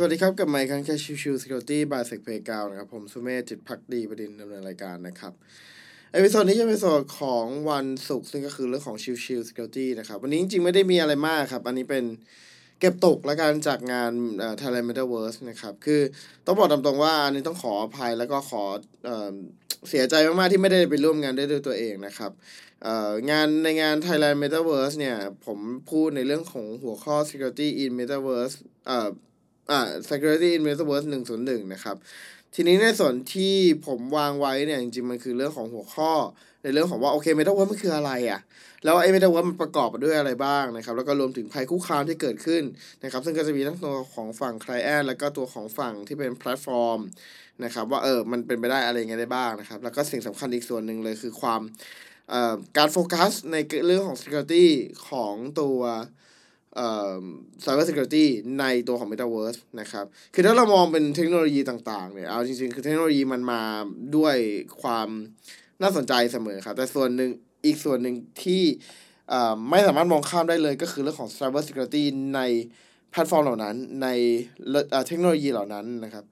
สวัสดีครับ กับไมค์ครั้งแค่ชิวชิว Security by Sec p a y g r o u n d นะครับ ผมสุเมธจิตพักดีเป็นผู้ดำเนินรายการนะครับ episode นี้จะเป็น episode ของวันศุกร์ซึ่งก็คือเรื่องของชิวชิว Security นะครับวันนี้จริงๆ ไม่ได้มีอะไรมากครับ อันนี้เป็นเก็บตกละกันจากงานเอ่อ Thailand Metaverse นะครับ คือต้องบอกตามตรงว่าอันนี้ต้องขออภัยแล้วก็ขอเอ่อเสียใจมาก ๆ ที่ไม่ได้ไปร่วมงานได้ด้วยตัวเองนะครับเอ่องานในงาน Thailand Metaverse เนี่ย ผมพูดในเรื่องของหัวข้อ Security in Metaverse เอ่อ อ่า security in metaverse หนึ่งศูนย์หนึ่งนะครับ ทีนี้ในส่วนที่ผมวางไว้เนี่ยจริงๆ มันคือเรื่องของหัวข้อ ในเรื่องของว่าโอเค metaverse มันคืออะไรอะ่ะ แล้วไอ้ metaverse มันประกอบด้วยอะไรบ้างนะครับ แล้วก็รวมถึงภัยคุกคามที่เกิดขึ้นนะครับ ซึ่งก็จะมีทั้งตัวของฝั่ง client แล้วก็ตัวของฝั่งที่เป็นแพลตฟอร์มนะครับ ว่าเออมันเป็นไปได้อะไรยังไงได้บ้างนะครับ แล้วก็สิ่งสำคัญอีกส่วนหนึ่งเลยคือความอ่อการโฟกัสในเรื่องของ security ของตัว เอ่อ cyber security ในตัวของ metaverse นะครับ คือถ้าเรามองเป็นเทคโนโลยีต่างๆเนี่ย เอาจริงๆ คือเทคโนโลยีมันมาด้วยความน่าสนใจเสมอครับ แต่ส่วนหนึ่งอีกส่วนหนึ่งที่ไม่สามารถมองข้ามได้เลยก็คือเรื่องของ cyber security ในแพลตฟอร์มเหล่านั้น ในเอ่อเทคโนโลยีเหล่านั้นนะครับ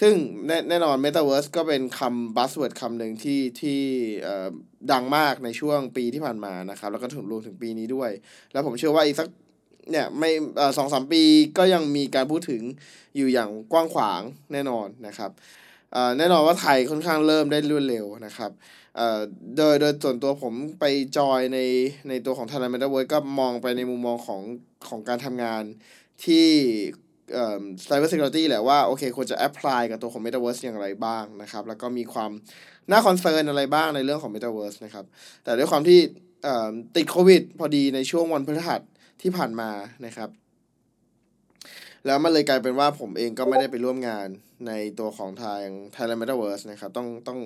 ซึ่งแน่แน่นอน Metaverse ก็เป็นคำ buzzword คำหนึ่งที่ที่ดังมากในช่วงปีที่ผ่านมานะครับ แล้วก็ถึงรวมถึงปีนี้ด้วย แล้วผมเชื่อว่าอีกสัก เนี่ยไม่สองสามปีก็ยังมีการพูดถึงอยู่อย่างกว้างขวางแน่นอนนะครับแน่นอนว่าไทยค่อนข้างเริ่มได้รวดเร็วนะครับโดยโดยส่วนตัวผมไปจอยในในตัวของ Thailand Metaverse ก็มองไปในมุมมองของของการทำงานที่ cyber security แหละว่า โอเคควรจะ apply กับตัวของ metaverse อย่างไรบ้างนะครับ แล้วก็มีความน่า concern อะไรบ้างในเรื่องของ metaverse นะครับ แต่ด้วยความที่ติดโควิดพอดีในช่วงวันพฤหัส ที่ผ่านมานะครับ แล้วมันเลยกลายเป็นว่าผมเองก็ไม่ได้ไปร่วมงานในตัวของทาง Thailand Metaverse นะครับ ต้องต้อง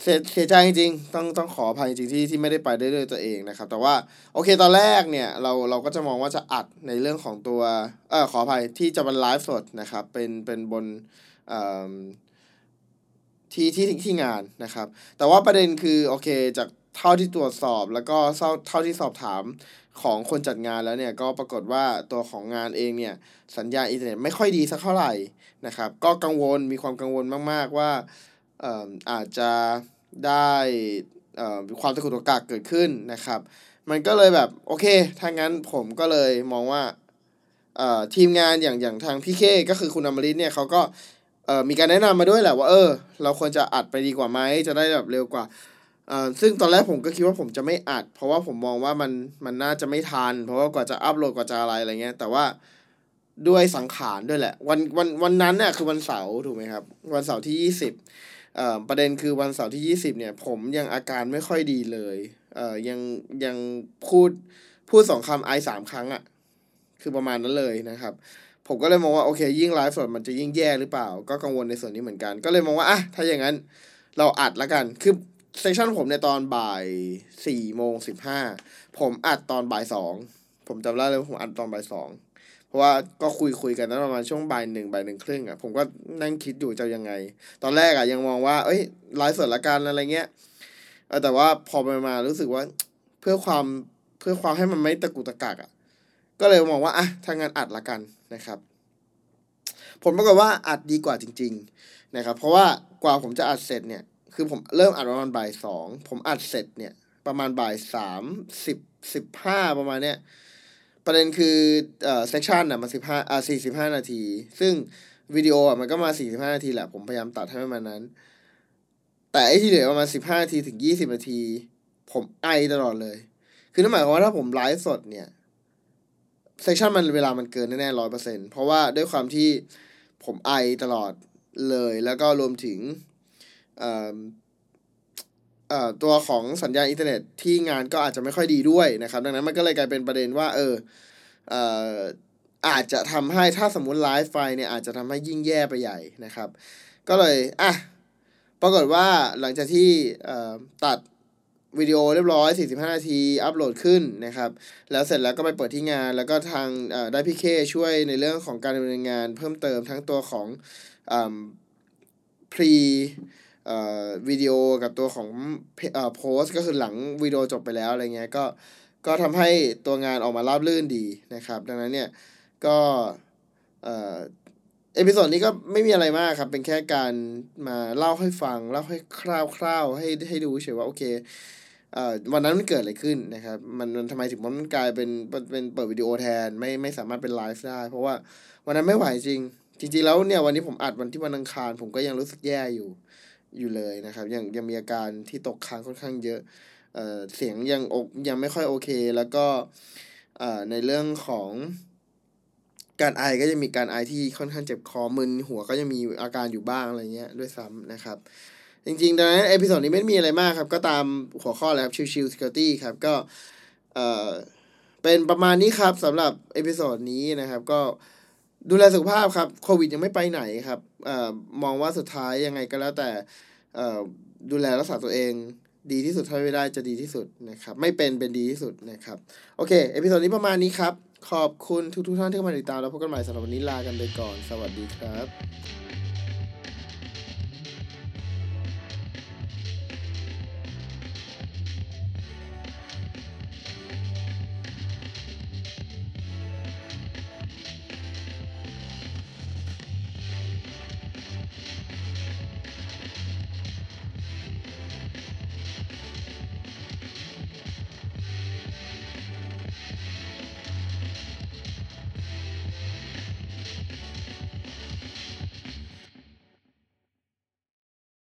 เสียเสียใจจริงๆ ต้องต้องขออภัยจริงๆที่ที่ไม่ได้ไปได้ด้วยตัวเองนะครับ แต่ว่าโอเคตอนแรกเนี่ยเราเราก็จะมองว่าจะอัดในเรื่องของตัวเออขออภัยที่จะเป็นไลฟ์สดนะครับ เป็นเป็นบนเอ่อ ที่ที่ที่งานนะครับ แต่ว่าประเด็นคือโอเคจากเท่าที่ตรวจสอบแล้วก็เท่าเท่าที่สอบถามของคนจัดงานแล้วเนี่ยก็ปรากฏว่าตัวของงานเองเนี่ยสัญญาณอินเทอร์เน็ตไม่ค่อยดีสักเท่าไหร่นะครับ ก็กังวลมีความกังวลมาก ๆ ว่าเอออาจจะได้อ่อความตะกุตะกักเกิดขึ้นนะครับ มันก็เลยแบบโอเคถ้างั้นผมก็เลยมองว่าเออทีมงานอย่างอย่างทางพี่เคก็คือคุณอมริตเนี่ยเขาก็ เอ่อมีการแนะนำมาด้วยแหละว่าเออ เราควรจะอัดไปดีกว่าไหมจะได้แบบเร็วกว่าอ่อซึ่งตอนแรกผมก็คิดว่าผมจะไม่อัด เพราะว่าผมมองว่ามันมันน่าจะไม่ทัน เพราะว่ากว่าจะอัพโหลดกว่าจะอะไรอะไรเงี้ยแต่ว่าด้วยสังขารด้วยแหละ วันวันวันนั้นเนี่ยคือวันเสาร์ถูกไหมครับ วันเสาร์ที่ยี่สิบเอ่อประเด็นคือวันเสาร์ที่ยี่สิบเนี่ย ผมยังอาการไม่ค่อยดีเลยเอ่อยังยังพูดพูดสองคำไอสามครั้งอะ่ะคือประมาณนั้นเลยนะครับ ผมก็เลยมองว่าโอเค ยิ่งไลฟ์สดมันจะยิ่งแย่หรือเปล่า ก็กังวลในส่วนนี้เหมือนกัน ก็เลยมองว่าอะถ้าอย่างนั้นเราอัดละกัน คือเซสชันผมในตอนบ่ายสี่โมงสิบห้าผมอัดตอนบ่ายสองผมจำได้เลยว่าผมอัดตอนบ่ายสองเพราะว่าก็คุยคุยกันนั้นประมาณช่วงบ่ายหนึ่งบ่ายหนึ่งครึ่งอะผมก็นั่งคิดอยู่จะยังไง ตอนแรกอะยังมองว่า เอ้ยไลฟ์สดละกันอะไรเงี้ยแต่ว่าพอไปมารู้สึกว่าเพื่อความเพื่อความให้มันไม่ตะกุตะกักอะ ก็เลยมองว่าอะถ้างั้นอัดละกันนะครับผลปรากฏว่าอัดดีกว่าจริง ๆนะครับ เพราะว่ากว่าผมจะอัดเสร็จเนี่ย คือผมเริ่มอัดประมาณบ่ายสองผมอัดเสร็จเนี่ย ประมาณบ่ายสามสิบสิบห้าประมาณเนี้ยประเด็นคือเอ่อเซสชันอะมันสิบห้าอ่าสี่สิบห้านาที ซึ่งวิดีโออะมันก็มาสี่สิบห้านาทีแหละ ผมพยายามตัดให้มันมานั้น แต่ไอ้ที่เหลือประมาณสิบห้านาทีถึงยี่สิบนาที ผมไอตลอดเลย คือนั่นหมายความว่าถ้าผมไลฟ์สดเนี่ย session มันเวลามันเกินแน่ๆร้อยเปอร์เซ็นเพราะว่าด้วยความที่ผมไอตลอดเลยแล้วก็รวมถึงตัวของสัญญาณอินเทอร์เน็ตที่งานก็อาจจะไม่ค่อยดีด้วยนะครับ ดังนั้นมันก็เลยกลายเป็นประเด็นว่า เออเอออาจจะทำให้ถ้าสมมุติไลฟ์ไฟเนี่ยอาจจะทำให้ยิ่งแย่ไปใหญ่นะครับ ก็เลย อะ ปรากฏว่าหลังจากที่ตัด วิดีโอเรียบร้อย 45 นาที อัปโหลดขึ้นนะครับ แล้วเสร็จแล้วก็ไปเปิดที่งาน แล้วก็ทางได้พี่เคช่วยในเรื่องของการดำเนินงานเพิ่มเติมทั้งตัวของอพรีวิดีโอกับตัวของโพสก็คือหลังวิดีโอจบไปแล้วอะไรเงี้ยก็ก็ทำให้ตัวงานออกมาราบรื่นดีนะครับ ดังนั้นเนี่ยก็ episode นี้ก็ไม่มีอะไรมากครับ เป็นแค่การมาเล่าให้ฟัง เล่าให้คร่าวๆ ให้ให้ดูเฉยว่าโอเค วันนั้นมันเกิดอะไรขึ้นนะครับมันมันทำไมถึงมันกลายเป็นเป็นเปิดวิดีโอแทนไม่ไม่สามารถเป็นไลฟ์ได้ เพราะว่าวันนั้นไม่ไหวจริง จริง ๆ แล้วเนี่ยวันนี้ผมอัดวันที่วันอังคาร ผมก็ยังรู้สึกแย่อยู่อยู่เลยนะครับ ยังยังมีอาการที่ตกค้างค่อนข้างเยอะเอ่อเสียงยังอกยังไม่ค่อยโอเค แล้วก็เอ่อในเรื่องของการไอก็จะมีการไอที่ค่อนข้างเจ็บคอมึนหัวก็ยังมีอาการอยู่บ้างอะไรเงี้ยด้วยซ้ำนะครับ จริงๆดังนั้น episode นี้ไม่มีอะไรมากครับ ก็ตามหัวข้อเลยครับชิวๆ security ครับ ก็เอ่อเป็นประมาณนี้ครับสำหรับ episode นี้นะครับ ก็ดูแลสุขภาพครับโควิดยังไม่ไปไหนครับเอ่อมองว่าสุดท้ายยังไงก็แล้วแต่เอ่อดูแลรักษาตัวเองดีที่สุดเท่าที่ได้จะดีที่สุดนะครับ ไม่เป็นเป็นดีที่สุดนะครับ โอเค episode นี้ประมาณนี้ครับ ขอบคุณทุกทุกท่านที่เข้ามาติดตามแล้วพบกันใหม่สำหรับวันนี้ลากันไปก่อน สวัสดีครับ